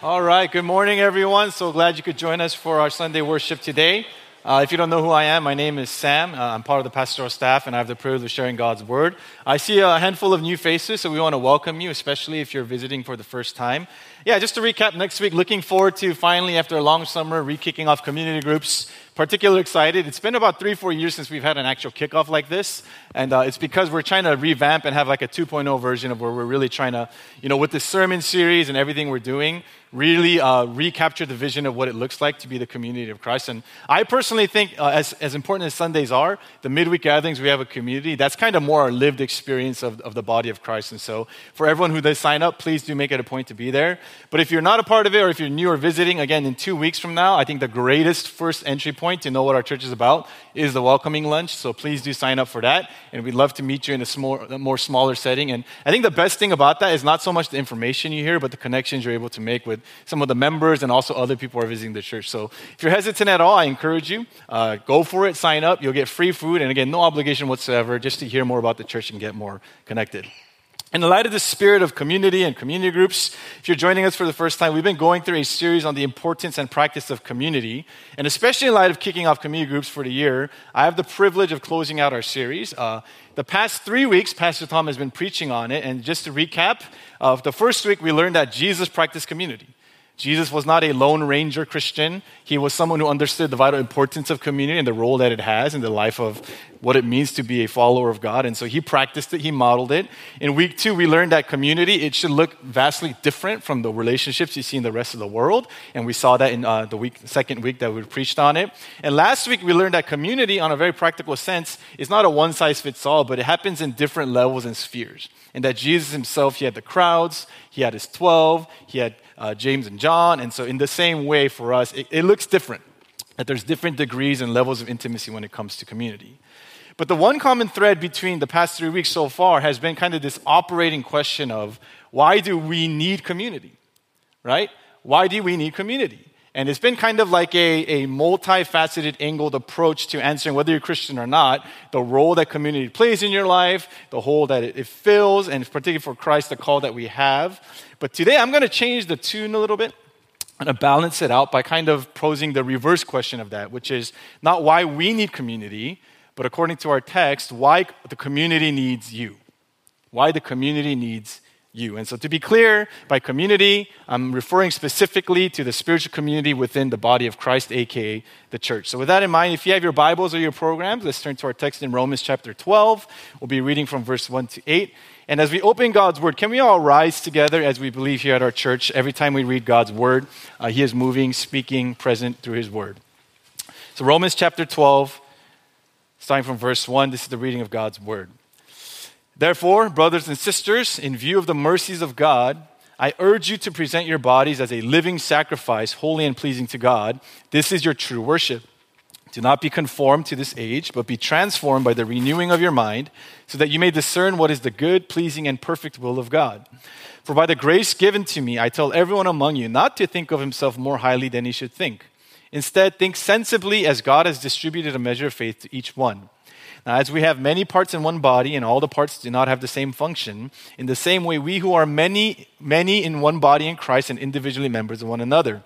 All right, good morning, everyone. So glad you could join us for our Sunday worship today. Uh, if you don't know who I am, my name is Sam. Uh, I'm part of the pastoral staff, and I have the privilege of sharing God's word. I see a handful of new faces, so we want to welcome you, especially if you're visiting for the first time. Yeah, just to recap, next week, looking forward to finally, after a long summer, re kicking off community groups particularly excited. It's been about three, four years since we've had an actual kickoff like this. And uh, it's because we're trying to revamp and have like a 2.0 version of where we're really trying to, you know, with the sermon series and everything we're doing, really uh, recapture the vision of what it looks like to be the community of Christ. And I personally think, uh, as, as important as Sundays are, the midweek gatherings, we have a community. That's kind of more our lived experience of, of the body of Christ. And so for everyone who does sign up, please do make it a point to be there. But if you're not a part of it or if you're new or visiting, again, in two weeks from now, I think the greatest first entry point to know what our church is about is the welcoming lunch. So please do sign up for that. And we'd love to meet you in a, small, a more smaller setting. And I think the best thing about that is not so much the information you hear, but the connections you're able to make with some of the members and also other people are visiting the church. So if you're hesitant at all, I encourage you, uh, go for it, sign up. You'll get free food. And again, no obligation whatsoever just to hear more about the church and get more connected. In the light of the spirit of community and community groups, if you're joining us for the first time, we've been going through a series on the importance and practice of community. And especially in light of kicking off community groups for the year, I have the privilege of closing out our series. Uh, the past three weeks, Pastor Tom has been preaching on it. And just to recap, uh, the first week we learned that Jesus practiced community. Jesus was not a Lone Ranger Christian. He was someone who understood the vital importance of community and the role that it has in the life of what it means to be a follower of God. And so he practiced it, he modeled it. In week two, we learned that community, it should look vastly different from the relationships you see in the rest of the world. And we saw that in uh, the week, second week that we preached on it. And last week, we learned that community, on a very practical sense, is not a one size fits all, but it happens in different levels and spheres. And that Jesus himself, he had the crowds, he had his 12, he had uh, James and John. And so, in the same way for us, it, it looks different. That there's different degrees and levels of intimacy when it comes to community. But the one common thread between the past three weeks so far has been kind of this operating question of why do we need community? Right? Why do we need community? And it's been kind of like a, a multifaceted, angled approach to answering whether you're Christian or not, the role that community plays in your life, the role that it, it fills, and particularly for Christ, the call that we have. But today I'm going to change the tune a little bit. I'm going to balance it out by kind of posing the reverse question of that, which is not why we need community, but according to our text, why the community needs you. Why the community needs you. And so, to be clear, by community, I'm referring specifically to the spiritual community within the body of Christ, aka the church. So, with that in mind, if you have your Bibles or your programs, let's turn to our text in Romans chapter 12. We'll be reading from verse 1 to 8. And as we open God's word, can we all rise together as we believe here at our church? Every time we read God's word, uh, He is moving, speaking, present through His word. So, Romans chapter 12, starting from verse 1, this is the reading of God's word. Therefore, brothers and sisters, in view of the mercies of God, I urge you to present your bodies as a living sacrifice, holy and pleasing to God. This is your true worship. Do not be conformed to this age, but be transformed by the renewing of your mind, so that you may discern what is the good, pleasing, and perfect will of God. For by the grace given to me, I tell everyone among you not to think of himself more highly than he should think. Instead, think sensibly as God has distributed a measure of faith to each one. Now, as we have many parts in one body, and all the parts do not have the same function, in the same way, we who are many, many in one body in Christ and individually members of one another.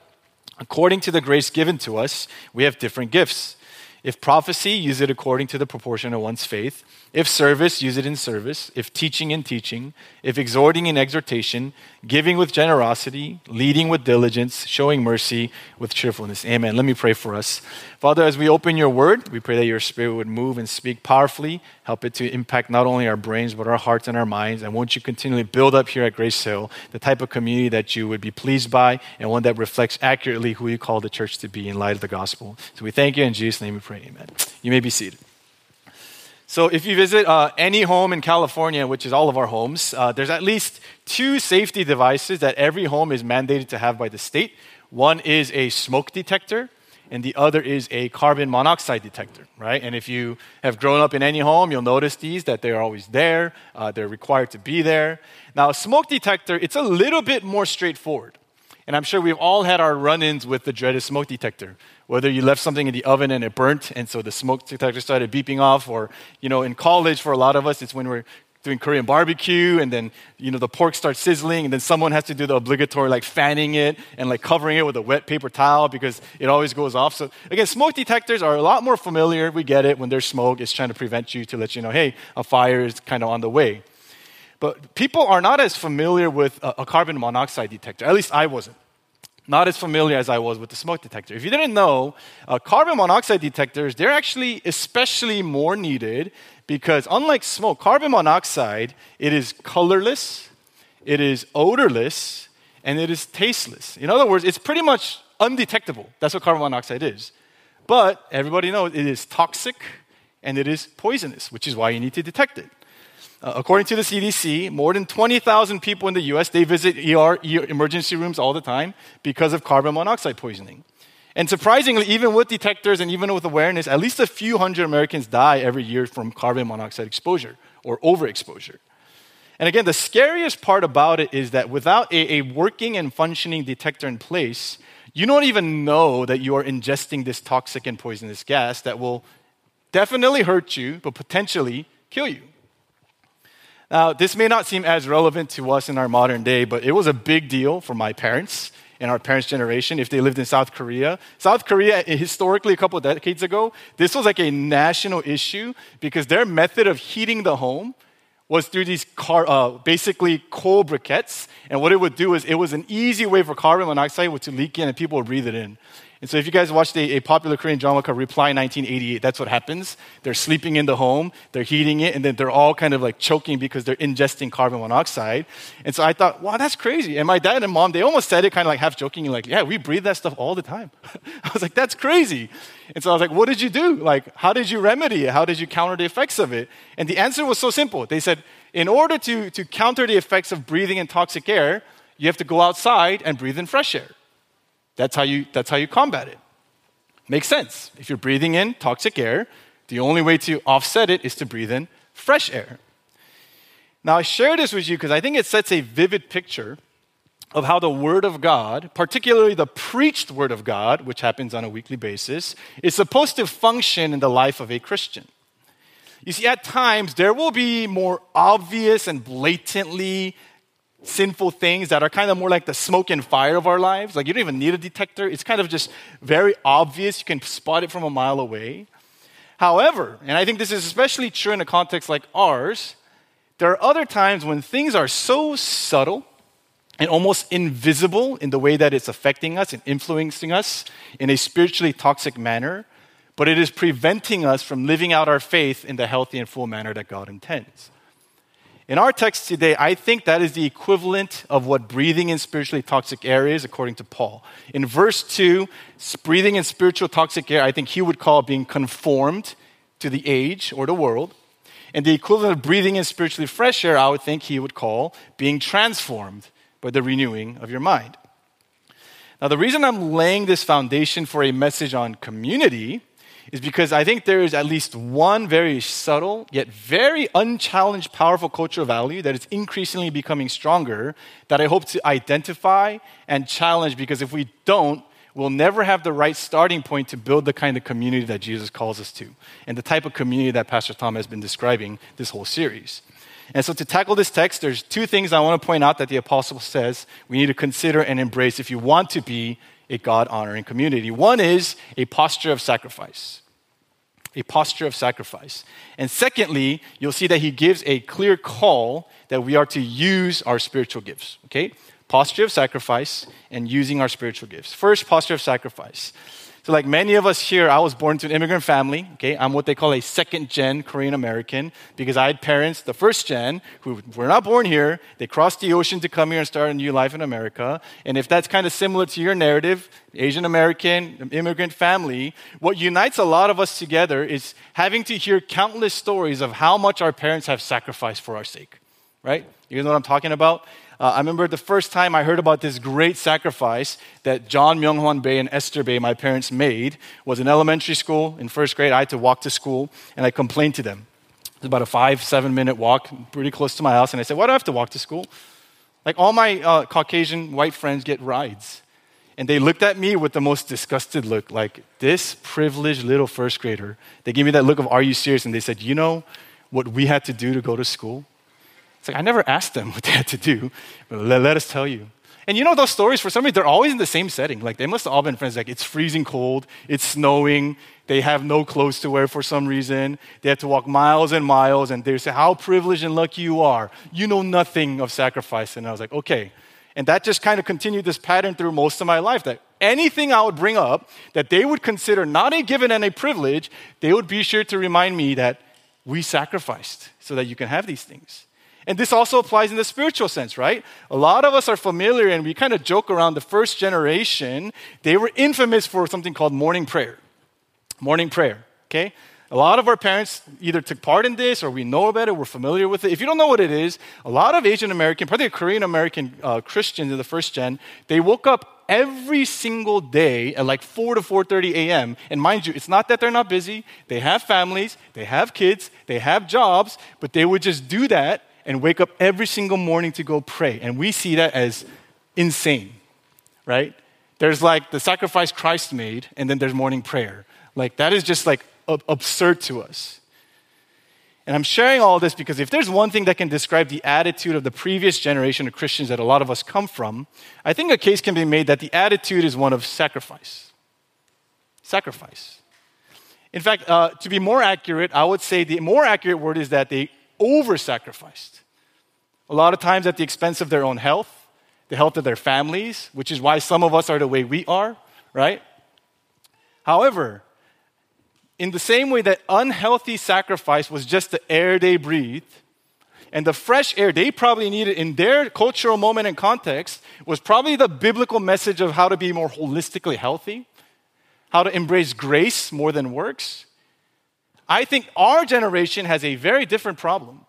According to the grace given to us, we have different gifts. If prophecy, use it according to the proportion of one's faith. If service, use it in service. If teaching, in teaching. If exhorting, in exhortation. Giving with generosity. Leading with diligence. Showing mercy with cheerfulness. Amen. Let me pray for us. Father, as we open your word, we pray that your spirit would move and speak powerfully. Help it to impact not only our brains, but our hearts and our minds. And won't you continually build up here at Grace Hill the type of community that you would be pleased by and one that reflects accurately who you call the church to be in light of the gospel. So we thank you in Jesus' name we pray. Amen. You may be seated. So, if you visit uh, any home in California, which is all of our homes, uh, there's at least two safety devices that every home is mandated to have by the state. One is a smoke detector, and the other is a carbon monoxide detector, right? And if you have grown up in any home, you'll notice these that they're always there. Uh, they're required to be there. Now, a smoke detector, it's a little bit more straightforward. And I'm sure we've all had our run ins with the dreaded smoke detector. Whether you left something in the oven and it burnt, and so the smoke detector started beeping off, or, you know, in college, for a lot of us, it's when we're doing Korean barbecue, and then you know the pork starts sizzling, and then someone has to do the obligatory like fanning it and like covering it with a wet paper towel because it always goes off. So again, smoke detectors are a lot more familiar. We get it when there's smoke; it's trying to prevent you to let you know, hey, a fire is kind of on the way. But people are not as familiar with a, carbon monoxide detector. At least I wasn't not as familiar as I was with the smoke detector. If you didn't know, uh, carbon monoxide detectors, they're actually especially more needed because unlike smoke, carbon monoxide, it is colorless, it is odorless, and it is tasteless. In other words, it's pretty much undetectable. That's what carbon monoxide is. But everybody knows it is toxic and it is poisonous, which is why you need to detect it. Uh, according to the CDC, more than 20,000 people in the US, they visit ER, ER emergency rooms all the time because of carbon monoxide poisoning. And surprisingly, even with detectors and even with awareness, at least a few hundred Americans die every year from carbon monoxide exposure or overexposure. And again, the scariest part about it is that without a, a, working and functioning detector in place, you don't even know that you are ingesting this toxic and poisonous gas that will definitely hurt you, but potentially kill you. Now, this may not seem as relevant to us in our modern day, but it was a big deal for my parents and our parents' generation if they lived in South Korea. South Korea, historically, a couple decades ago, this was like a national issue because their method of heating the home was through these car, uh, basically coal briquettes. And what it would do is it was an easy way for carbon monoxide to leak in and people would breathe it in. And so if you guys watched a, a, popular Korean drama called Reply 1988, that's what happens. They're sleeping in the home, they're heating it, and then they're all kind of like choking because they're ingesting carbon monoxide. And so I thought, wow, that's crazy. And my dad and mom, they almost said it kind of like half joking, like, yeah, we breathe that stuff all the time. I was like, that's crazy. And so I was like, what did you do? Like, how did you remedy it? How did you counter the effects of it? And the answer was so simple. They said, in order to, to counter the effects of breathing in toxic air, you have to go outside and breathe in fresh air. That's how you, that's how you combat it. Makes sense. If you're breathing in toxic air, the only way to offset it is to breathe in fresh air. Now, I share this with you because I think it sets a vivid picture of how the Word of God, particularly the preached Word of God, which happens on a weekly basis, is supposed to function in the life of a Christian. You see, at times, there will be more obvious and blatantly sinful things that are kind of more like the smoke and fire of our lives. Like you don't even need a detector, it's kind of just very obvious. You can spot it from a mile away. However, and I think this is especially true in a context like ours, there are other times when things are so subtle and almost invisible in the way that it's affecting us and influencing us in a spiritually toxic manner, but it is preventing us from living out our faith in the healthy and full manner that God intends. In our text today, I think that is the equivalent of what breathing in spiritually toxic air is, according to Paul. In verse 2, breathing in spiritual toxic air, I think he would call being conformed to the age or the world. And the equivalent of breathing in spiritually fresh air, I would think he would call being transformed by the renewing of your mind. Now, the reason I'm laying this foundation for a message on community is because I think there is at least one very subtle, yet very unchallenged, powerful cultural value that is increasingly becoming stronger that I hope to identify and challenge because if we don't, we'll never have the right starting point to build the kind of community that Jesus calls us to and the type of community that Pastor Tom has been describing this whole series. And so, to tackle this text, there's two things I want to point out that the apostle says we need to consider and embrace if you want to be a God honoring community. One is a posture of sacrifice a posture of sacrifice. And secondly, you'll see that he gives a clear call that we are to use our spiritual gifts. Okay? Posture of sacrifice and using our spiritual gifts. First, posture of sacrifice. So, like many of us here, I was born to an immigrant family. Okay, I'm what they call a second gen Korean American because I had parents, the first gen, who were not born here. They crossed the ocean to come here and start a new life in America. And if that's kind of similar to your narrative, Asian American immigrant family, what unites a lot of us together is having to hear countless stories of how much our parents have sacrificed for our sake. Right? You know what I'm talking about? Uh, I remember the first time I heard about this great sacrifice that John Myung-hwan Bae and Esther Bae, my parents, made was in elementary school. In first grade, I had to walk to school, and I complained to them. It was about a five, seven minute walk, pretty close to my house. And I said, Why do I have to walk to school? Like all my uh, Caucasian white friends get rides. And they looked at me with the most disgusted look, like, this privileged little first grader. They gave me that look of, Are you serious? And they said, You know what we had to do to go to school? It's like, I never asked them what they had to do, but let, let us tell you. And you know those stories, for some reason, they're always in the same setting. Like they must have all been friends. Like it's freezing cold, it's snowing, they have no clothes to wear for some reason. They have to walk miles and miles, and they say, How privileged and lucky you are. You know nothing of sacrifice. And I was like, Okay. And that just kind of continued this pattern through most of my life that anything I would bring up that they would consider not a given and a privilege, they would be sure to remind me that we sacrificed so that you can have these things. And this also applies in the spiritual sense, right? A lot of us are familiar and we kind of joke around the first generation. They were infamous for something called morning prayer. Morning prayer, okay? A lot of our parents either took part in this or we know about it, we're familiar with it. If you don't know what it is, a lot of Asian American, particularly Korean American uh, Christians in the first gen, they woke up every single day at like 4 to 4:30 a.m. And mind you, it's not that they're not busy. They have families, they have kids, they have jobs, but they would just do that and wake up every single morning to go pray. And we see that as insane, right? There's like the sacrifice Christ made, and then there's morning prayer. Like, that is just like absurd to us. And I'm sharing all this because if there's one thing that can describe the attitude of the previous generation of Christians that a lot of us come from, I think a case can be made that the attitude is one of sacrifice. Sacrifice. In fact, uh, to be more accurate, I would say the more accurate word is that they over sacrificed. A lot of times at the expense of their own health, the health of their families, which is why some of us are the way we are, right? However, in the same way that unhealthy sacrifice was just the air they breathed, and the fresh air they probably needed in their cultural moment and context was probably the biblical message of how to be more holistically healthy, how to embrace grace more than works. I think our generation has a very different problem.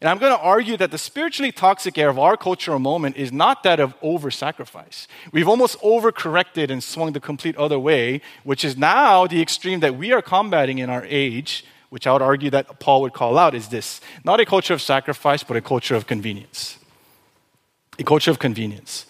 And I'm going to argue that the spiritually toxic air of our cultural moment is not that of over sacrifice. We've almost overcorrected and swung the complete other way, which is now the extreme that we are combating in our age, which I would argue that Paul would call out is this not a culture of sacrifice, but a culture of convenience. A culture of convenience.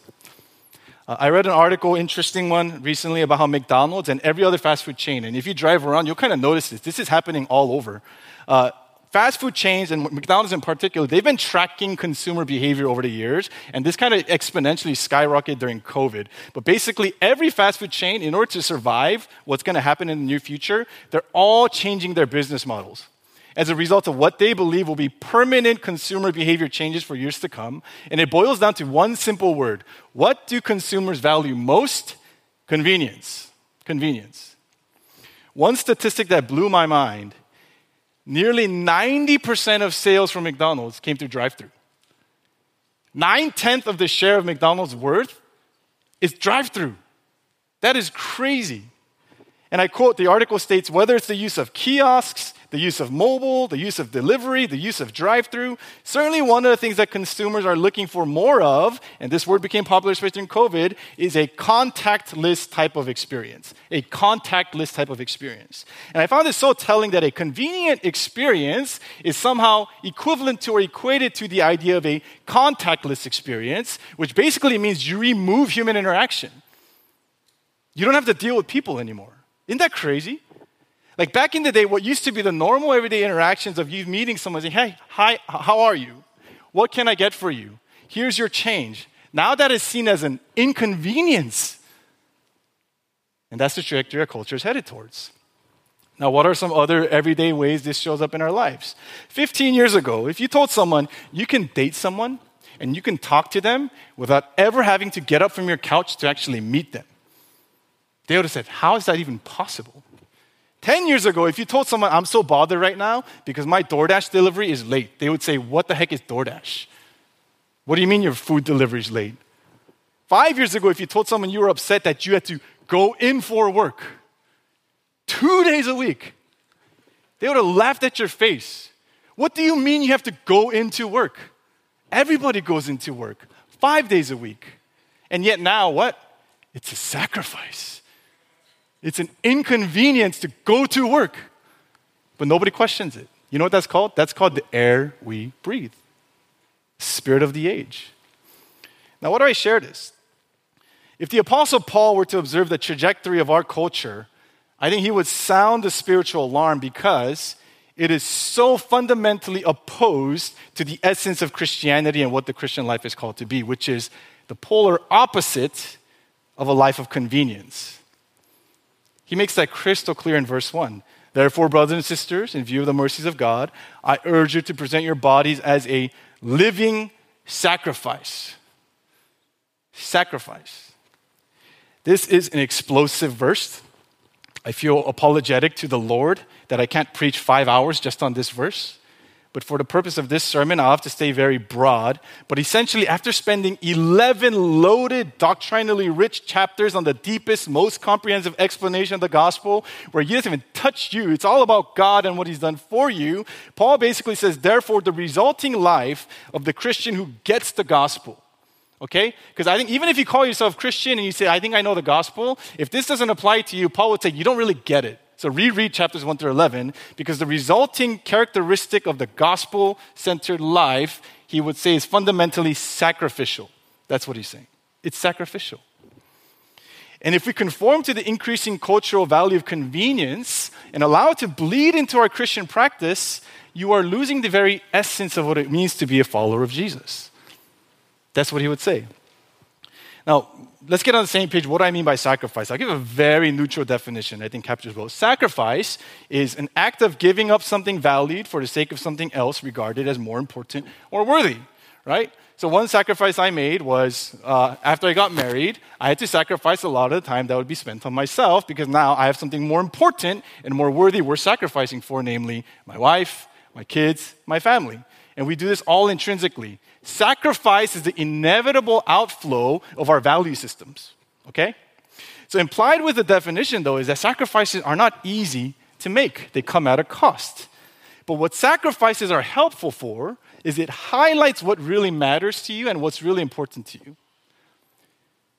Uh, I read an article, interesting one, recently about how McDonald's and every other fast food chain, and if you drive around, you'll kind of notice this. This is happening all over. Uh, fast food chains and McDonald's in particular, they've been tracking consumer behavior over the years, and this kind of exponentially skyrocketed during COVID. But basically, every fast food chain, in order to survive what's going to happen in the near future, they're all changing their business models as a result of what they believe will be permanent consumer behavior changes for years to come. And it boils down to one simple word What do consumers value most? Convenience. Convenience. One statistic that blew my mind nearly 90% of sales from McDonald's came through drive through. Nine tenths of the share of McDonald's worth is drive through. That is crazy. And I quote the article states whether it's the use of kiosks, the use of mobile, the use of delivery, the use of drive through. Certainly, one of the things that consumers are looking for more of, and this word became popular especially in COVID, is a contactless type of experience. A contactless type of experience. And I found this so telling that a convenient experience is somehow equivalent to or equated to the idea of a contactless experience, which basically means you remove human interaction. You don't have to deal with people anymore. Isn't that crazy? Like back in the day, what used to be the normal everyday interactions of you meeting someone saying, Hey, hi, how are you? What can I get for you? Here's your change. Now that is seen as an inconvenience. And that's the trajectory our culture is headed towards. Now, what are some other everyday ways this shows up in our lives? 15 years ago, if you told someone you can date someone and you can talk to them without ever having to get up from your couch to actually meet them, they would have said, How is that even possible? 10 years ago, if you told someone, I'm so bothered right now because my DoorDash delivery is late, they would say, What the heck is DoorDash? What do you mean your food delivery is late? Five years ago, if you told someone you were upset that you had to go in for work two days a week, they would have laughed at your face. What do you mean you have to go into work? Everybody goes into work five days a week. And yet now, what? It's a sacrifice. It's an inconvenience to go to work, but nobody questions it. You know what that's called? That's called the air we breathe, spirit of the age. Now, why do I share this? If the Apostle Paul were to observe the trajectory of our culture, I think he would sound the spiritual alarm because it is so fundamentally opposed to the essence of Christianity and what the Christian life is called to be, which is the polar opposite of a life of convenience. He makes that crystal clear in verse 1. Therefore, brothers and sisters, in view of the mercies of God, I urge you to present your bodies as a living sacrifice. Sacrifice. This is an explosive verse. I feel apologetic to the Lord that I can't preach five hours just on this verse. But for the purpose of this sermon, I'll have to stay very broad. But essentially, after spending 11 loaded, doctrinally rich chapters on the deepest, most comprehensive explanation of the gospel, where he doesn't even touch you, it's all about God and what he's done for you, Paul basically says, therefore, the resulting life of the Christian who gets the gospel. Okay? Because I think even if you call yourself Christian and you say, I think I know the gospel, if this doesn't apply to you, Paul would say, you don't really get it. So reread chapters 1 through 11 because the resulting characteristic of the gospel centered life, he would say, is fundamentally sacrificial. That's what he's saying. It's sacrificial. And if we conform to the increasing cultural value of convenience and allow it to bleed into our Christian practice, you are losing the very essence of what it means to be a follower of Jesus. That's what he would say. Now, let's get on the same page. What do I mean by sacrifice? I'll give a very neutral definition I think captures both. Sacrifice is an act of giving up something valued for the sake of something else regarded as more important or worthy, right? So, one sacrifice I made was uh, after I got married, I had to sacrifice a lot of the time that would be spent on myself because now I have something more important and more worthy worth sacrificing for, namely my wife, my kids, my family. And we do this all intrinsically. Sacrifice is the inevitable outflow of our value systems. Okay? So, implied with the definition, though, is that sacrifices are not easy to make, they come at a cost. But what sacrifices are helpful for is it highlights what really matters to you and what's really important to you.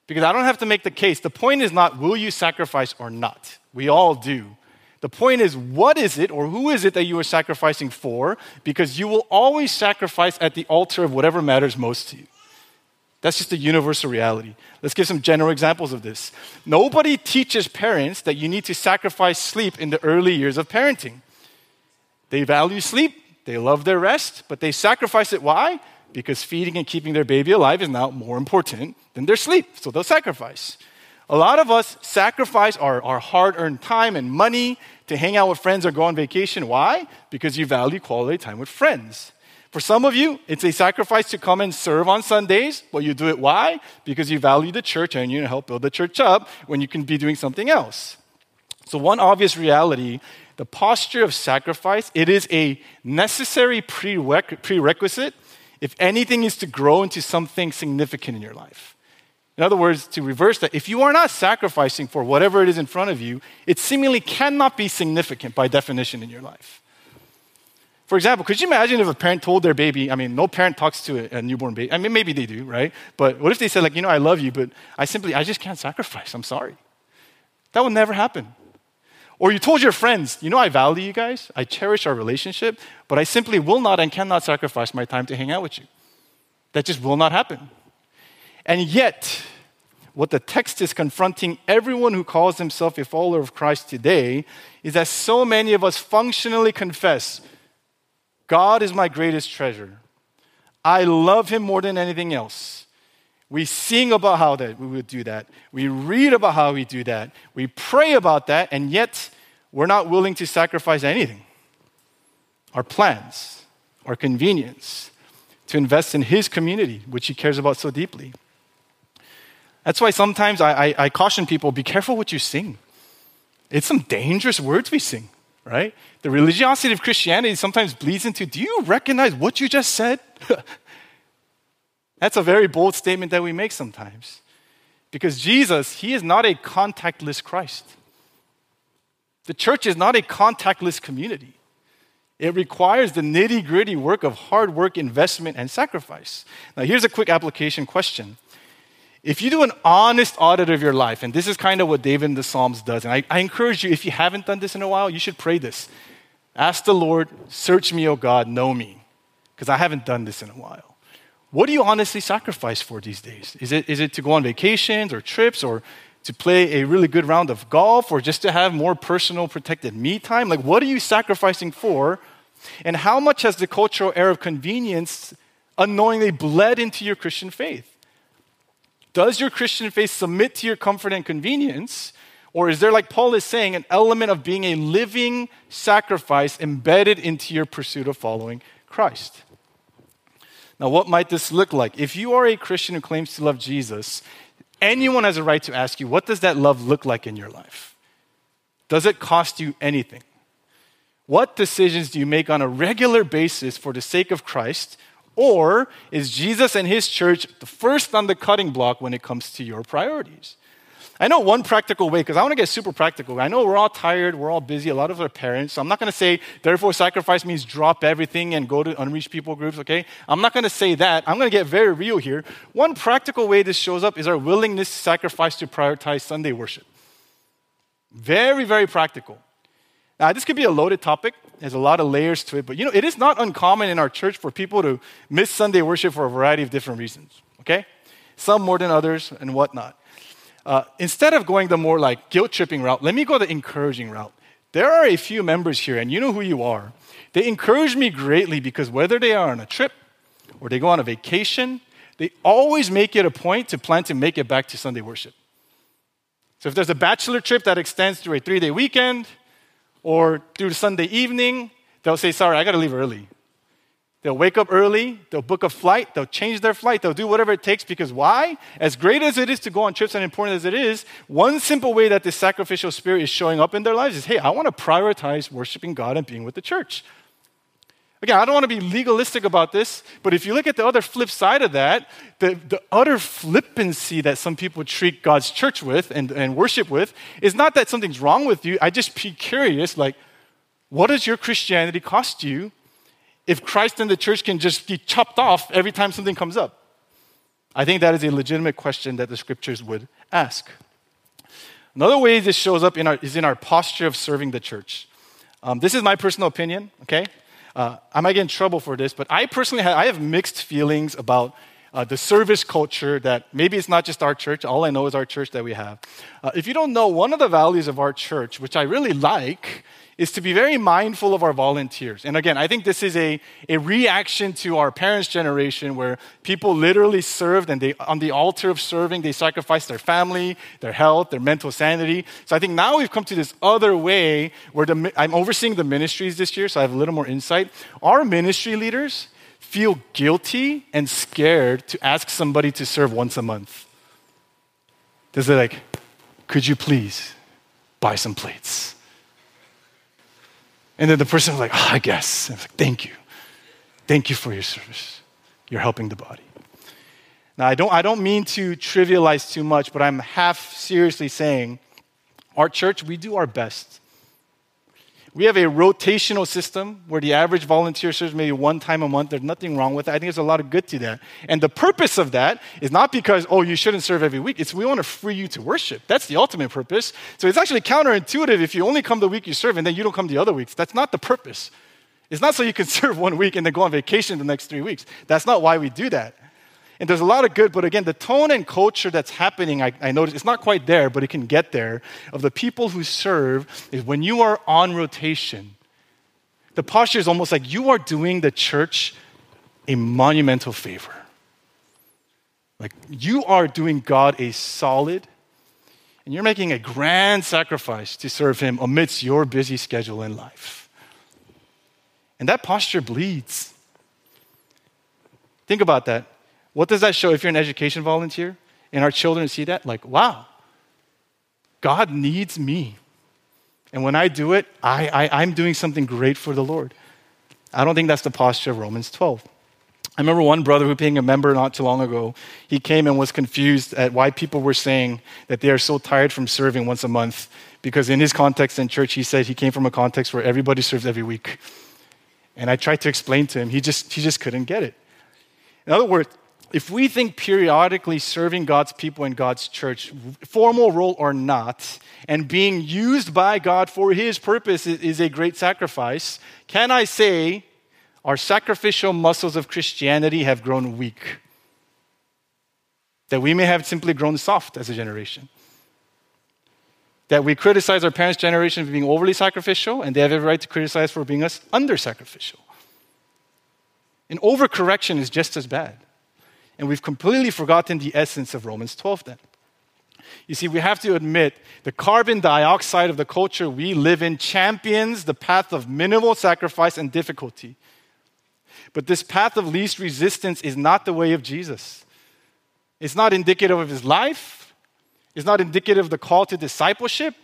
Because I don't have to make the case. The point is not will you sacrifice or not. We all do. The point is, what is it or who is it that you are sacrificing for? Because you will always sacrifice at the altar of whatever matters most to you. That's just a universal reality. Let's give some general examples of this. Nobody teaches parents that you need to sacrifice sleep in the early years of parenting. They value sleep, they love their rest, but they sacrifice it. Why? Because feeding and keeping their baby alive is now more important than their sleep, so they'll sacrifice. A lot of us sacrifice our, our hard earned time and money to hang out with friends or go on vacation. Why? Because you value quality time with friends. For some of you, it's a sacrifice to come and serve on Sundays, but you do it why? Because you value the church and you help build the church up when you can be doing something else. So, one obvious reality the posture of sacrifice, it is a necessary prerequisite if anything is to grow into something significant in your life. In other words, to reverse that, if you are not sacrificing for whatever it is in front of you, it seemingly cannot be significant by definition in your life. For example, could you imagine if a parent told their baby, I mean, no parent talks to a, newborn baby. I mean, maybe they do, right? But what if they said, like, you know, I love you, but I simply, I just can't sacrifice. I'm sorry. That would never happen. Or you told your friends, you know, I value you guys, I cherish our relationship, but I simply will not and cannot sacrifice my time to hang out with you. That just will not happen. And yet, what the text is confronting everyone who calls himself a follower of Christ today is that so many of us functionally confess God is my greatest treasure. I love him more than anything else. We sing about how that we would do that. We read about how we do that. We pray about that, and yet we're not willing to sacrifice anything. Our plans, our convenience, to invest in his community, which he cares about so deeply. That's why sometimes I, I, I caution people be careful what you sing. It's some dangerous words we sing, right? The religiosity of Christianity sometimes bleeds into do you recognize what you just said? That's a very bold statement that we make sometimes. Because Jesus, He is not a contactless Christ. The church is not a contactless community. It requires the nitty gritty work of hard work, investment, and sacrifice. Now, here's a quick application question if you do an honest audit of your life, and this is kind of what David in the Psalms does, and I, I, encourage you, if you haven't done this in a while, you should pray this. Ask the Lord, search me, O God, know me, because I haven't done this in a while. What do you honestly sacrifice for these days? Is it, is it to go on vacations or trips or to play a really good round of golf or just to have more personal protected me time? Like, what are you sacrificing for And how much has the cultural air of convenience unknowingly bled into your Christian faith? Does your Christian faith submit to your comfort and convenience? Or is there, like Paul is saying, an element of being a living sacrifice embedded into your pursuit of following Christ? Now, what might this look like? If you are a Christian who claims to love Jesus, anyone has a right to ask you, what does that love look like in your life? Does it cost you anything? What decisions do you make on a regular basis for the sake of Christ? Or is Jesus and his church the first on the cutting block when it comes to your priorities? I know one practical way, because I want to get super practical. I know we're all tired, we're all busy, a lot of our parents. So I'm not going to say, therefore, sacrifice means drop everything and go to unreached people groups, okay? I'm not going to say that. I'm going to get very real here. One practical way this shows up is our willingness to sacrifice to prioritize Sunday worship. Very, very practical. Now, this could be a loaded topic. There's a lot of layers to it, but you know, it is not uncommon in our church for people to miss Sunday worship for a variety of different reasons, okay? Some more than others and whatnot. Uh, instead of going the more like guilt tripping route, let me go the encouraging route. There are a few members here, and you know who you are. They encourage me greatly because whether they are on a trip or they go on a vacation, they always make it a point to plan to make it back to Sunday worship. So if there's a bachelor trip that extends through a three day weekend or through Sunday evening, they'll say, Sorry, I got to leave early. They'll wake up early, they'll book a flight, they'll change their flight, they'll do whatever it takes because why? As great as it is to go on trips and important as it is, one simple way that this sacrificial spirit is showing up in their lives is hey, I want to prioritize worshiping God and being with the church. Again, I don't want to be legalistic about this, but if you look at the other flip side of that, the, the utter flippancy that some people treat God's church with and, and worship with is not that something's wrong with you. I just be curious, like, what does your Christianity cost you if Christ and the church can just be chopped off every time something comes up? I think that is a legitimate question that the scriptures would ask. Another way this shows up in our, is in our posture of serving the church. Um, this is my personal opinion, okay? Uh, I might get in trouble for this, but I personally have, I have mixed feelings about uh, the service culture that maybe it's not just our church. All I know is our church that we have. Uh, if you don't know, one of the values of our church, which I really like, is to be very mindful of our volunteers. And again, I think this is a, a reaction to our parents' generation where people literally served and they, on the altar of serving, they sacrificed their family, their health, their mental sanity. So I think now we've come to this other way where the, I'm overseeing the ministries this year, so I have a little more insight. Our ministry leaders feel guilty and scared to ask somebody to serve once a month. They're like, could you please buy some plates? And then the person was like, ah, oh, I guess. I was like, thank you. Thank you for your service. You're helping the body. Now, I don't, I don't mean to trivialize too much, but I'm half seriously saying our church, we do our best we have a rotational system where the average volunteer serves maybe one time a month. There's nothing wrong with that. I think there's a lot of good to that. And the purpose of that is not because, oh, you shouldn't serve every week. It's we want to free you to worship. That's the ultimate purpose. So it's actually counterintuitive if you only come the week you serve and then you don't come the other weeks. That's not the purpose. It's not so you can serve one week and then go on vacation the next three weeks. That's not why we do that. And there's a lot of good, but again, the tone and culture that's happening, I, I notice it's not quite there, but it can get there, of the people who serve is when you are on rotation, the posture is almost like you are doing the church a monumental favor. Like you are doing God a solid, and you're making a grand sacrifice to serve Him amidst your busy schedule in life. And that posture bleeds. Think about that. What does that show if you're an education volunteer and our children see that? Like, wow, God needs me. And when I do it, I, I, I'm doing something great for the Lord. I don't think that's the posture of Romans 12. I remember one brother who became a member not too long ago. He came and was confused at why people were saying that they are so tired from serving once a month. Because in his context in church, he said he came from a context where everybody serves every week. And I tried to explain to him, he just, he just couldn't get it. In other words, if we think periodically serving God's people in God's church, formal role or not, and being used by God for His purpose is a great sacrifice, can I say our sacrificial muscles of Christianity have grown weak? That we may have simply grown soft as a generation. that we criticize our parents' generation for being overly sacrificial, and they have every right to criticize for being us under sacrificial. And overcorrection is just as bad. And we've completely forgotten the essence of Romans 12 then. You see, we have to admit the carbon dioxide of the culture we live in champions the path of minimal sacrifice and difficulty. But this path of least resistance is not the way of Jesus. It's not indicative of his life, it's not indicative of the call to discipleship.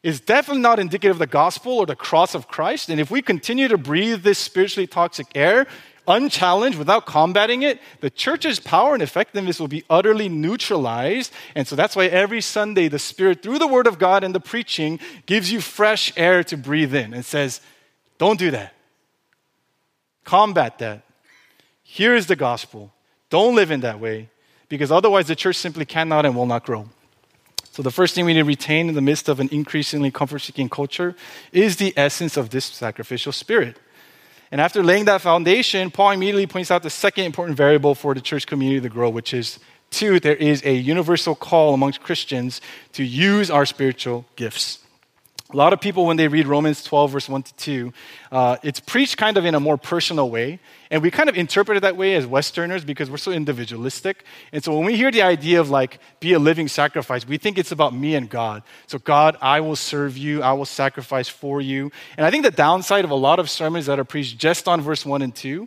It's definitely not indicative of the gospel or the cross of Christ. And if we continue to breathe this spiritually toxic air, unchallenged, without combating it, the church's power and effectiveness will be utterly neutralized. And so that's why every Sunday, the Spirit, through the Word of God and the preaching, gives you fresh air to breathe in and says, Don't do that. Combat that. Here is the gospel. Don't live in that way, because otherwise the church simply cannot and will not grow. So, the first thing we need to retain in the midst of an increasingly comfort seeking culture is the essence of this sacrificial spirit. And after laying that foundation, Paul immediately points out the second important variable for the church community to grow, which is two, there is a universal call amongst Christians to use our spiritual gifts. A lot of people, when they read Romans 12, verse 1 to 2, uh, it's preached kind of in a more personal way. And we kind of interpret it that way as Westerners because we're so individualistic. And so when we hear the idea of like, be a living sacrifice, we think it's about me and God. So, God, I will serve you, I will sacrifice for you. And I think the downside of a lot of sermons that are preached just on verse 1 and 2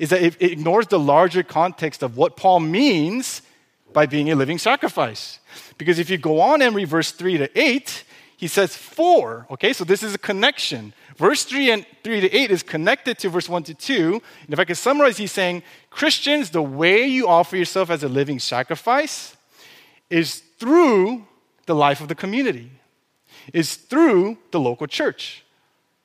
is that it ignores the larger context of what Paul means by being a living sacrifice. Because if you go on and read verse 3 to 8, he says for. Okay, so this is a connection. Verse 3 and 3 to 8 is connected to verse 1 to 2. And if I can summarize, he's saying, Christians, the way you offer yourself as a living sacrifice is through the life of the community, is through the local church.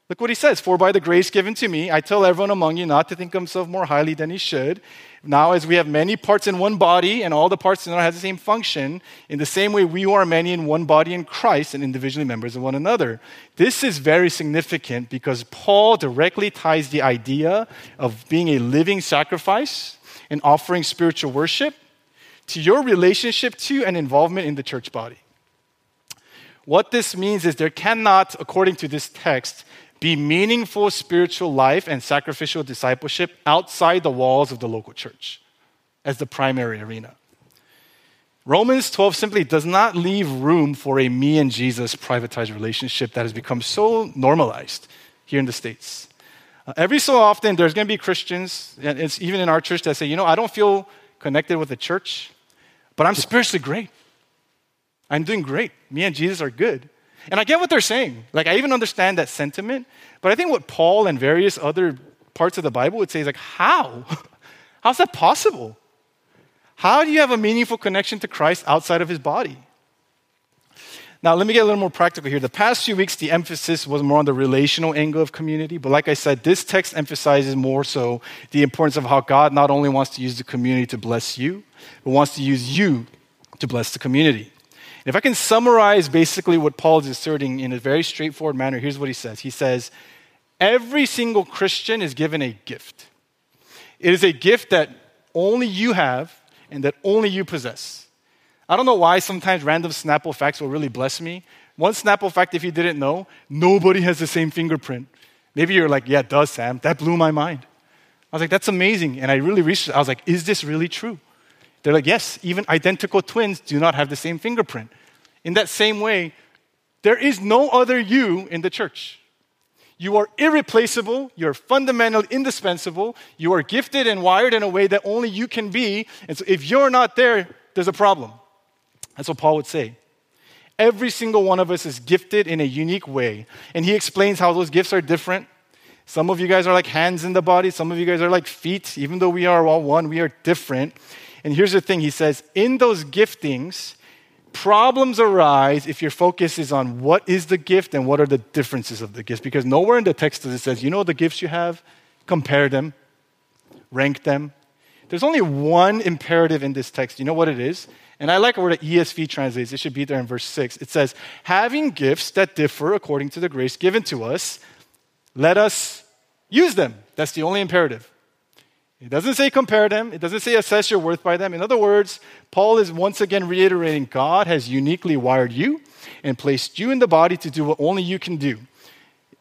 Look what he says For by the grace given to me, I tell everyone among you not to think himself more highly than he should. Now, as we have many parts in one body, and all the parts do not have the same function, in the same way we are many in one body in Christ and individually members of one another. This is very significant because Paul directly ties the idea of being a living sacrifice and offering spiritual worship to your relationship to and involvement in the church body. What this means is there cannot, according to this text, be meaningful spiritual life and sacrificial discipleship outside the walls of the local church as the primary arena. Romans 12 simply does not leave room for a me and Jesus privatized relationship that has become so normalized here in the States. Uh, every so often, there's going to be Christians, and it's even in our church, that say, you know, I don't feel connected with the church, but I'm spiritually great. I'm doing great. Me and Jesus are good. And I get what they're saying. Like, I even understand that sentiment. But I think what Paul and various other parts of the Bible would say is like, how? How's that possible? How do you have a meaningful connection to Christ outside of his body? Now, let me get a little more practical here. The past few weeks, the emphasis was more on the relational angle of community. But like I said, this text emphasizes more so the importance of how God not only wants to use the community to bless you, but wants to use you to bless the community. If I can summarize basically what Paul is asserting in a very straightforward manner, here's what he says. He says, Every single Christian is given a gift. It is a gift that only you have and that only you possess. I don't know why sometimes random Snapple facts will really bless me. One Snapple fact, if you didn't know, nobody has the same fingerprint. Maybe you're like, yeah, it does, Sam. That blew my mind. I was like, that's amazing. And I really researched, I was like, is this really true? They're like, yes, even identical twins do not have the same fingerprint. In that same way, there is no other you in the church. You are irreplaceable, you're fundamentally indispensable, you are gifted and wired in a way that only you can be. And so if you're not there, there's a problem. That's what Paul would say. Every single one of us is gifted in a unique way. And he explains how those gifts are different. Some of you guys are like hands in the body, some of you guys are like feet. Even though we are all one, we are different. And here's the thing he says, in those giftings, problems arise if your focus is on what is the gift and what are the differences of the gifts. Because nowhere in the text does it says, you know the gifts you have? Compare them, rank them. There's only one imperative in this text. You know what it is? And I like where the ESV translates. It should be there in verse 6. It says, having gifts that differ according to the grace given to us, let us use them. That's the only imperative. It doesn't say compare them, it doesn't say assess your worth by them. In other words, Paul is once again reiterating God has uniquely wired you, and placed you in the body to do what only you can do.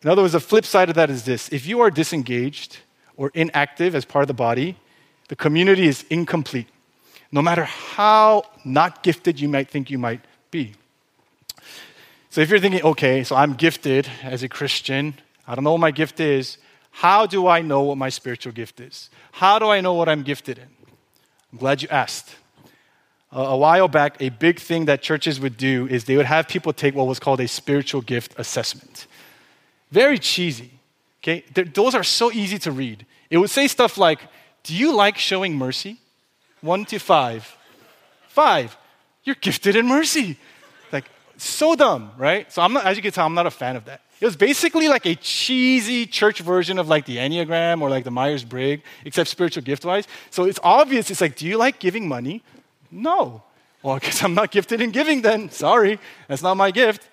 In other words, the flip side of that is this if you are disengaged or inactive as part of the body, the community is incomplete, no matter how not gifted you might think you might be. So if you're thinking, okay, so I'm gifted as a Christian, I don't know what my gift is. How do I know what my spiritual gift is? How do I know what I'm gifted in? I'm glad you asked. A while back, a big thing that churches would do is they would have people take what was called a spiritual gift assessment. Very cheesy. Okay? Those are so easy to read. It would say stuff like, Do you like showing mercy? One to five. Five. You're gifted in mercy. Like, so dumb, right? So, I'm not, as you can tell, I'm not a fan of that. It was basically like a cheesy church version of like the Enneagram or like the Myers Briggs, except spiritual gift wise. So it's obvious. It's like, do you like giving money? No. Well, I guess I'm not gifted in giving then. Sorry, that's not my gift.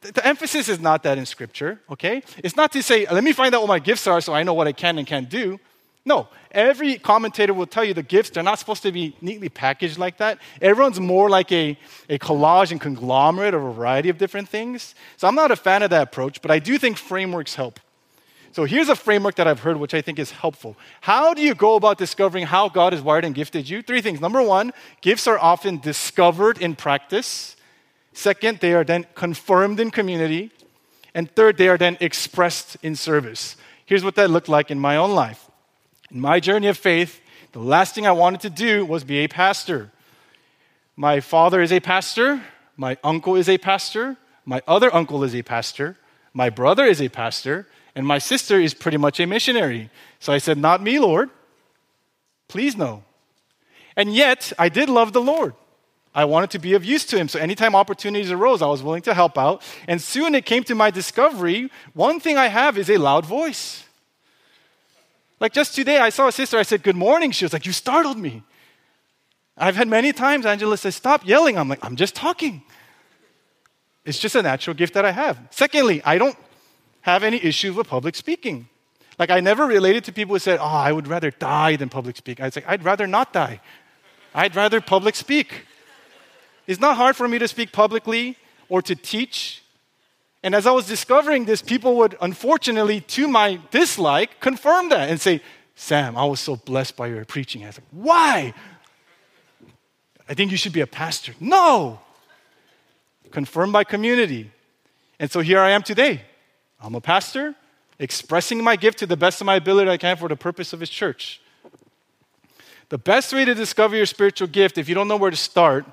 The emphasis is not that in Scripture, okay? It's not to say, let me find out what my gifts are so I know what I can and can't do. No, every commentator will tell you the gifts, they're not supposed to be neatly packaged like that. Everyone's more like a, a collage and conglomerate of a variety of different things. So I'm not a fan of that approach, but I do think frameworks help. So here's a framework that I've heard, which I think is helpful. How do you go about discovering how God has wired and gifted you? Three things. Number one, gifts are often discovered in practice. Second, they are then confirmed in community. And third, they are then expressed in service. Here's what that looked like in my own life. In my journey of faith, the last thing I wanted to do was be a pastor. My father is a pastor, my uncle is a pastor, my other uncle is a pastor, my brother is a pastor, and my sister is pretty much a missionary. So I said, Not me, Lord. Please no. And yet, I did love the Lord. I wanted to be of use to him. So anytime opportunities arose, I was willing to help out. And soon it came to my discovery one thing I have is a loud voice. Like just today, I saw a sister, I said, Good morning. She was like, You startled me. I've had many times Angela says, Stop yelling. I'm like, I'm just talking. It's just a natural gift that I have. Secondly, I don't have any issues with public speaking. Like, I never related to people who said, Oh, I would rather die than public speak. I'd say, I'd rather not die. I'd rather public speak. It's not hard for me to speak publicly or to teach and as I was discovering this, people would, unfortunately, to my dislike, confirm that and say, Sam, I was so blessed by your preaching. I was like, why? I think you should be a pastor. No! Confirmed by community. And so here I am today. I'm a pastor, expressing my gift to the best of my ability I can for the purpose of his church. The best way to discover your spiritual gift, if you don't know where to start,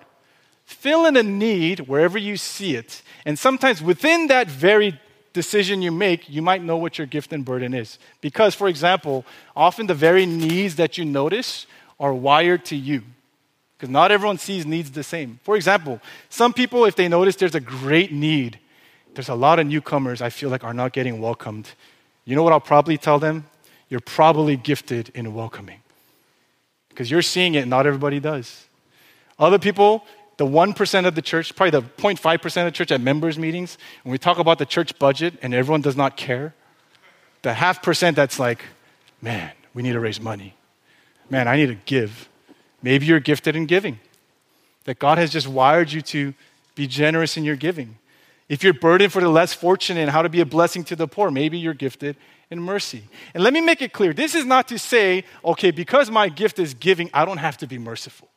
fill in a need wherever you see it. And sometimes within that very decision you make, you might know what your gift and burden is. Because, for example, often the very needs that you notice are wired to you. Because not everyone sees needs the same. For example, some people, if they notice there's a great need, there's a lot of newcomers I feel like are not getting welcomed. You know what I'll probably tell them? You're probably gifted in welcoming. Because you're seeing it, not everybody does. Other people, the 1% of the church, probably the 0.5% of the church at members' meetings, when we talk about the church budget and everyone does not care, the half percent that's like, man, we need to raise money. Man, I need to give. Maybe you're gifted in giving. That God has just wired you to be generous in your giving. If you're burdened for the less fortunate and how to be a blessing to the poor, maybe you're gifted in mercy. And let me make it clear this is not to say, okay, because my gift is giving, I don't have to be merciful.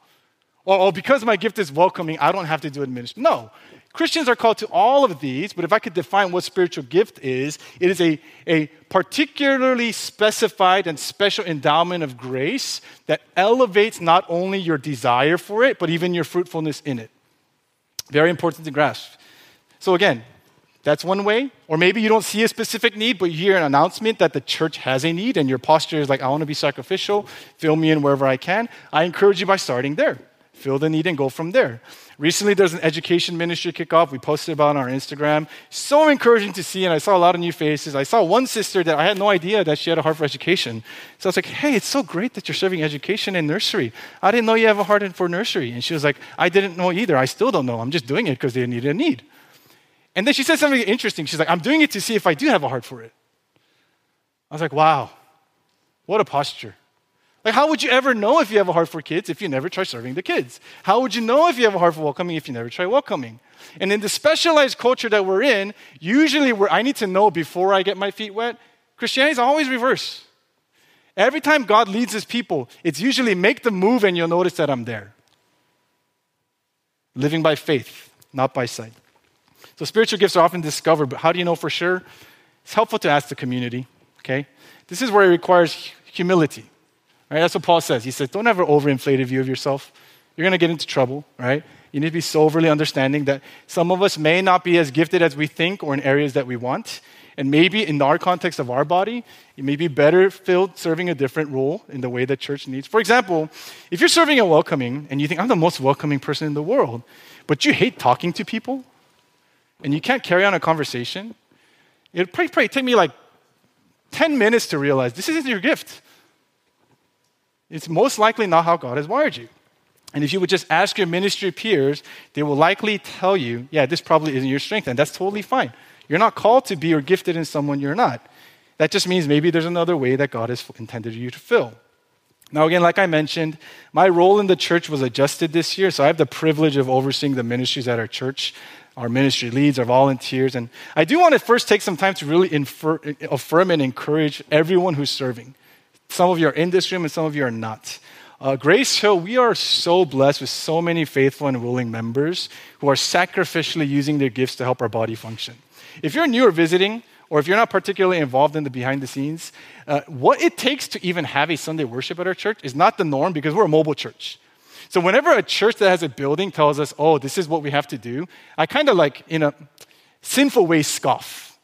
Or, or because my gift is welcoming, I don't have to do administration. No. Christians are called to all of these, but if I could define what spiritual gift is, it is a, a particularly specified and special endowment of grace that elevates not only your desire for it, but even your fruitfulness in it. Very important to grasp. So, again, that's one way. Or maybe you don't see a specific need, but you hear an announcement that the church has a need, and your posture is like, I want to be sacrificial, fill me in wherever I can. I encourage you by starting there fill the need and go from there. Recently, there's an education ministry kickoff. We posted about on our Instagram. So encouraging to see, and I saw a lot of new faces. I saw one sister that I had no idea that she had a heart for education. So I was like, hey, it's so great that you're serving education in nursery. I didn't know you have a heart for nursery. And she was like, I didn't know either. I still don't know. I'm just doing it because they needed a need. And then she said something interesting. She's like, I'm doing it to see if I do have a heart for it. I was like, wow, what a posture. Like, how would you ever know if you have a heart for kids if you never try serving the kids? How would you know if you have a heart for welcoming if you never try welcoming? And in the specialized culture that we're in, usually where I need to know before I get my feet wet, Christianity is always reverse. Every time God leads his people, it's usually make the move and you'll notice that I'm there. Living by faith, not by sight. So spiritual gifts are often discovered, but how do you know for sure? It's helpful to ask the community, okay? This is where it requires humility. Right? That's what Paul says. He says, don't have an overinflated view of yourself. You're going to get into trouble, right? You need to be soberly understanding that some of us may not be as gifted as we think or in areas that we want. And maybe in our context of our body, it may be better filled serving a different role in the way that church needs. For example, if you're serving a welcoming and you think, I'm the most welcoming person in the world, but you hate talking to people and you can't carry on a conversation, it'll probably, probably take me like 10 minutes to realize this isn't your gift. It's most likely not how God has wired you. And if you would just ask your ministry peers, they will likely tell you, yeah, this probably isn't your strength, and that's totally fine. You're not called to be or gifted in someone you're not. That just means maybe there's another way that God has intended you to fill. Now, again, like I mentioned, my role in the church was adjusted this year, so I have the privilege of overseeing the ministries at our church, our ministry leads, our volunteers. And I do want to first take some time to really infer, affirm and encourage everyone who's serving. Some of you are in this room and some of you are not. Uh, Grace Hill, we are so blessed with so many faithful and willing members who are sacrificially using their gifts to help our body function. If you're new or visiting, or if you're not particularly involved in the behind the scenes, uh, what it takes to even have a Sunday worship at our church is not the norm because we're a mobile church. So whenever a church that has a building tells us, oh, this is what we have to do, I kind of like, in a sinful way, scoff.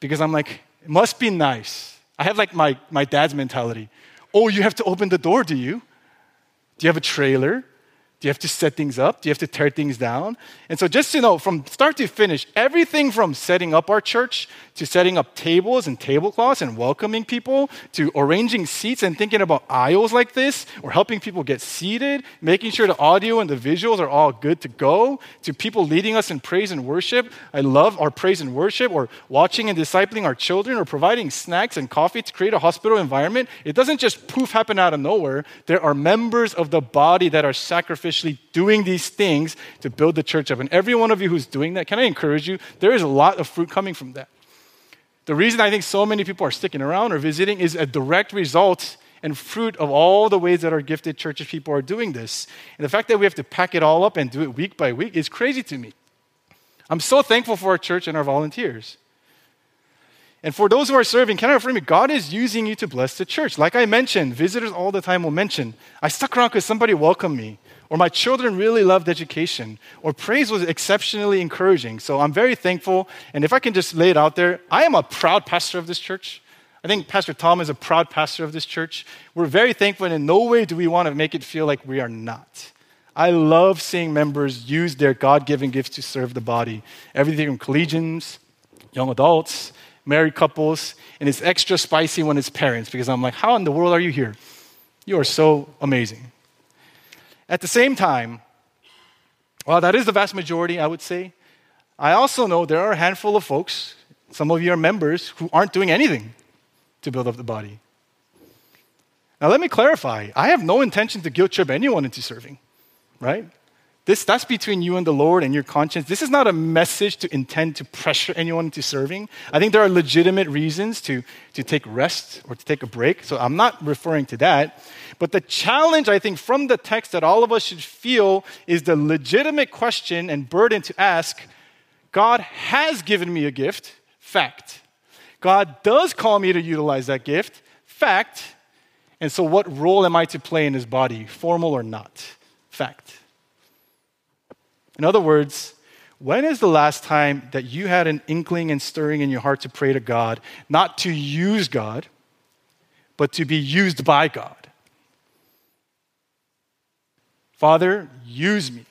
Because I'm like, it must be nice I have like my, my dad's mentality. Oh, you have to open the door, do you? Do you have a trailer? Do you have to set things up? Do you have to tear things down? And so, just to know, from start to finish, everything from setting up our church to setting up tables and tablecloths and welcoming people to arranging seats and thinking about aisles like this or helping people get seated, making sure the audio and the visuals are all good to go, to people leading us in praise and worship. I love our praise and worship or watching and discipling our children or providing snacks and coffee to create a hospital environment. It doesn't just poof happen out of nowhere. There are members of the body that are sacrificially doing these things to build the church up. And every one of you who's doing that, can I encourage you? There is a lot of fruit coming from that. The reason I think so many people are sticking around or visiting is a direct result and fruit of all the ways that our gifted churches people are doing this. And the fact that we have to pack it all up and do it week by week is crazy to me. I'm so thankful for our church and our volunteers. And for those who are serving, can I affirm you? God is using you to bless the church. Like I mentioned, visitors all the time will mention, I stuck around because somebody welcomed me or my children really loved education, or praise was exceptionally encouraging. So I'm very thankful. And if I can just lay it out there, I am a proud pastor of this church. I think Pastor Tom is a proud pastor of this church. We're very thankful, and in no way do we want to make it feel like we are not. I love seeing members use their God given gifts to serve the body. Everything from collegians, young adults, married couples, and it's extra spicy when it's parents because I'm like, how in the world are you here? You are so amazing. At the same time, well, that is the vast majority, I would say. I also know there are a handful of folks, some of you are members, who aren't doing anything to build up the body. Now, let me clarify I have no intention to guilt trip anyone into serving, right? This, that's between you and the Lord and your conscience. This is not a message to intend to pressure anyone into serving. I think there are legitimate reasons to, to take rest or to take a break. So I'm not referring to that. But the challenge, I think, from the text that all of us should feel is the legitimate question and burden to ask God has given me a gift, fact. God does call me to utilize that gift, fact. And so, what role am I to play in his body, formal or not? Fact. In other words, when is the last time that you had an inkling and stirring in your heart to pray to God, not to use God, but to be used by God? Father, use me.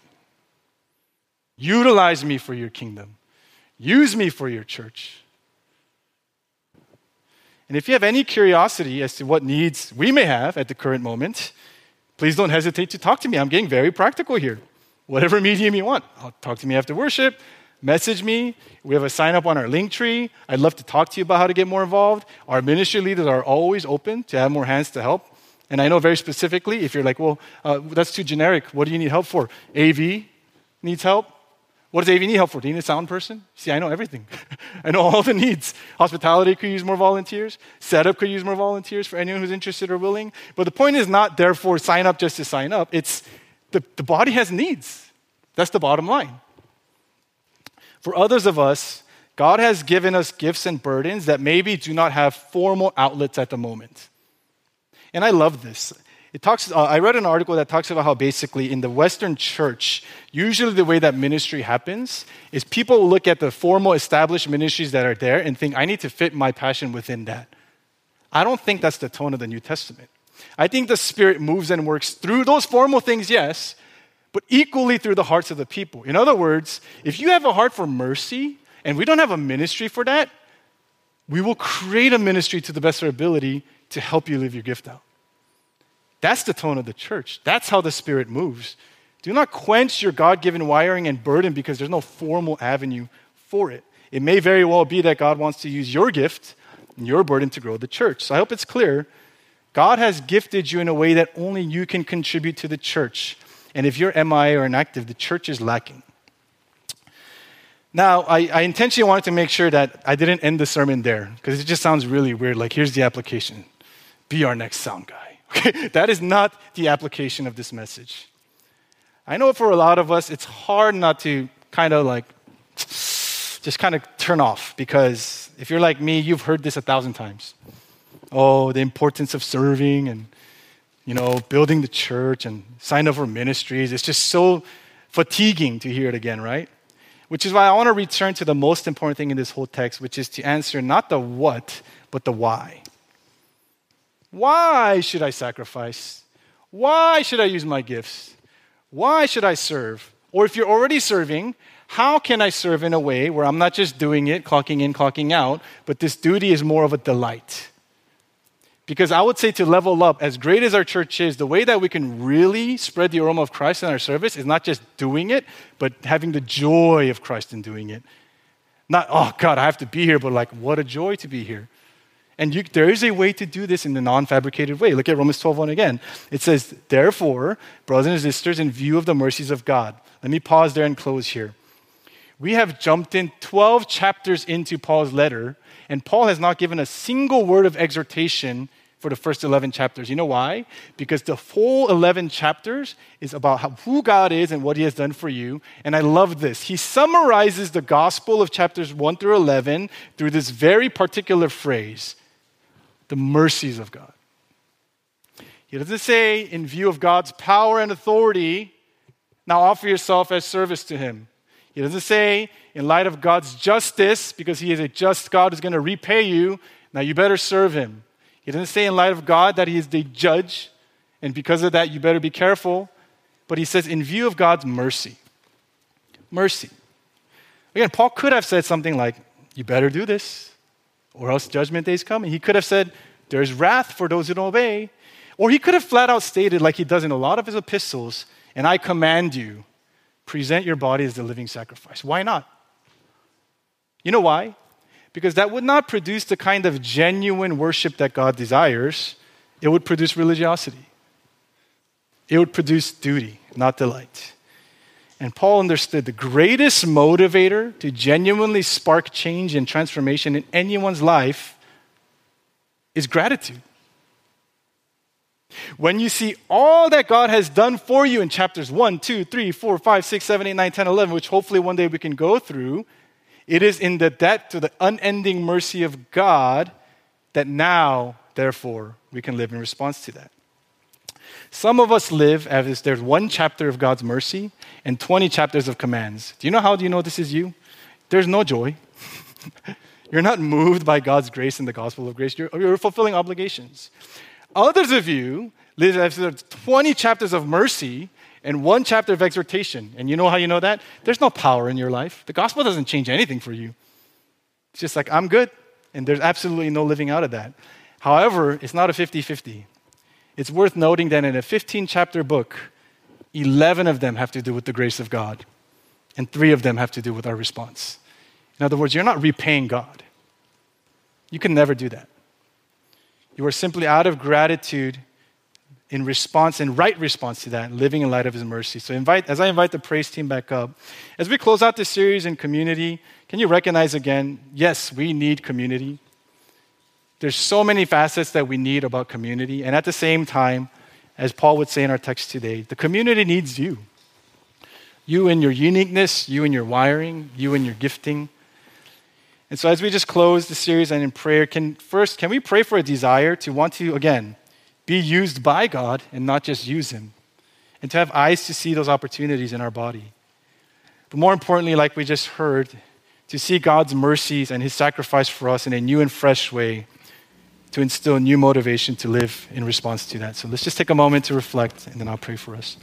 Utilize me for your kingdom. Use me for your church. And if you have any curiosity as to what needs we may have at the current moment, please don't hesitate to talk to me. I'm getting very practical here whatever medium you want. I'll talk to me after worship, message me. We have a sign up on our Linktree. I'd love to talk to you about how to get more involved. Our ministry leaders are always open to have more hands to help. And I know very specifically if you're like, well, uh, that's too generic. What do you need help for? AV needs help. What does AV need help for? Do you need a sound person? See, I know everything. I know all the needs. Hospitality could use more volunteers. Setup could use more volunteers for anyone who's interested or willing. But the point is not, therefore, sign up just to sign up. It's the, the body has needs. That's the bottom line. For others of us, God has given us gifts and burdens that maybe do not have formal outlets at the moment. And I love this. It talks, uh, I read an article that talks about how basically in the Western church, usually the way that ministry happens is people look at the formal established ministries that are there and think, I need to fit my passion within that. I don't think that's the tone of the New Testament. I think the Spirit moves and works through those formal things, yes, but equally through the hearts of the people. In other words, if you have a heart for mercy and we don't have a ministry for that, we will create a ministry to the best of our ability to help you live your gift out. That's the tone of the church. That's how the Spirit moves. Do not quench your God given wiring and burden because there's no formal avenue for it. It may very well be that God wants to use your gift and your burden to grow the church. So I hope it's clear. God has gifted you in a way that only you can contribute to the church. And if you're MI or inactive, the church is lacking. Now, I, I, intentionally wanted to make sure that I didn't end the sermon there because it just sounds really weird. Like, here's the application be our next sound guy. Okay? That is not the application of this message. I know for a lot of us, it's hard not to kind of like just kind of turn off because if you're like me, you've heard this a thousand times. Oh, the importance of serving and you know, building the church and sign up for ministries. It's just so fatiguing to hear it again, right? Which is why I want to return to the most important thing in this whole text, which is to answer not the what, but the why. Why should I sacrifice? Why should I use my gifts? Why should I serve? Or if you're already serving, how can I serve in a way where I'm not just doing it, clocking in, clocking out, but this duty is more of a delight? Because I would say to level up, as great as our church is, the way that we can really spread the aroma of Christ in our service is not just doing it, but having the joy of Christ in doing it. Not, oh God, I have to be here, but like, what a joy to be here. And you, there is a way to do this in the non fabricated way. Look at Romans 12 1 again. It says, Therefore, brothers and sisters, in view of the mercies of God, let me pause there and close here. We have jumped in 12 chapters into Paul's letter, and Paul has not given a single word of exhortation for the first 11 chapters. You know why? Because the whole 11 chapters is about how, who God is and what he has done for you. And I love this. He summarizes the gospel of chapters 1 through 11 through this very particular phrase the mercies of God. He doesn't say, in view of God's power and authority, now offer yourself as service to Him. He doesn't say, in light of God's justice, because He is a just God who's going to repay you, now you better serve Him. He doesn't say, in light of God, that He is the judge, and because of that, you better be careful. But He says, in view of God's mercy. Mercy. Again, Paul could have said something like, you better do this or else judgment day is coming. He could have said, There's wrath for those who don't obey. Or he could have flat out stated, like he does in a lot of his epistles, and I command you, present your body as the living sacrifice. Why not? You know why? Because that would not produce the kind of genuine worship that God desires. It would produce religiosity. It would produce duty, not delight. And Paul understood the greatest motivator to genuinely spark change and transformation in anyone's life is gratitude. When you see all that God has done for you in chapters 1, 2, 3, 4, 5, 6, 7, 8, 9, 10, 11, which hopefully one day we can go through, it is in the debt to the unending mercy of God that now, therefore, we can live in response to that. Some of us live as there's one chapter of God's mercy and 20 chapters of commands. Do you know how do you know this is you? There's no joy. you're not moved by God's grace and the gospel of grace. You're, you're fulfilling obligations. Others of you live as there's 20 chapters of mercy and one chapter of exhortation. And you know how you know that? There's no power in your life. The gospel doesn't change anything for you. It's just like, I'm good. And there's absolutely no living out of that. However, it's not a 50 50. It's worth noting that in a 15 chapter book, 11 of them have to do with the grace of God, and three of them have to do with our response. In other words, you're not repaying God. You can never do that. You are simply out of gratitude in response, in right response to that, living in light of His mercy. So, invite, as I invite the praise team back up, as we close out this series in community, can you recognize again, yes, we need community. There's so many facets that we need about community. And at the same time, as Paul would say in our text today, the community needs you. You and your uniqueness, you and your wiring, you and your gifting. And so, as we just close the series and in prayer, can first, can we pray for a desire to want to, again, be used by God and not just use Him, and to have eyes to see those opportunities in our body? But more importantly, like we just heard, to see God's mercies and His sacrifice for us in a new and fresh way to instill new motivation to live in response to that. So let's just take a moment to reflect, and then I'll pray for us.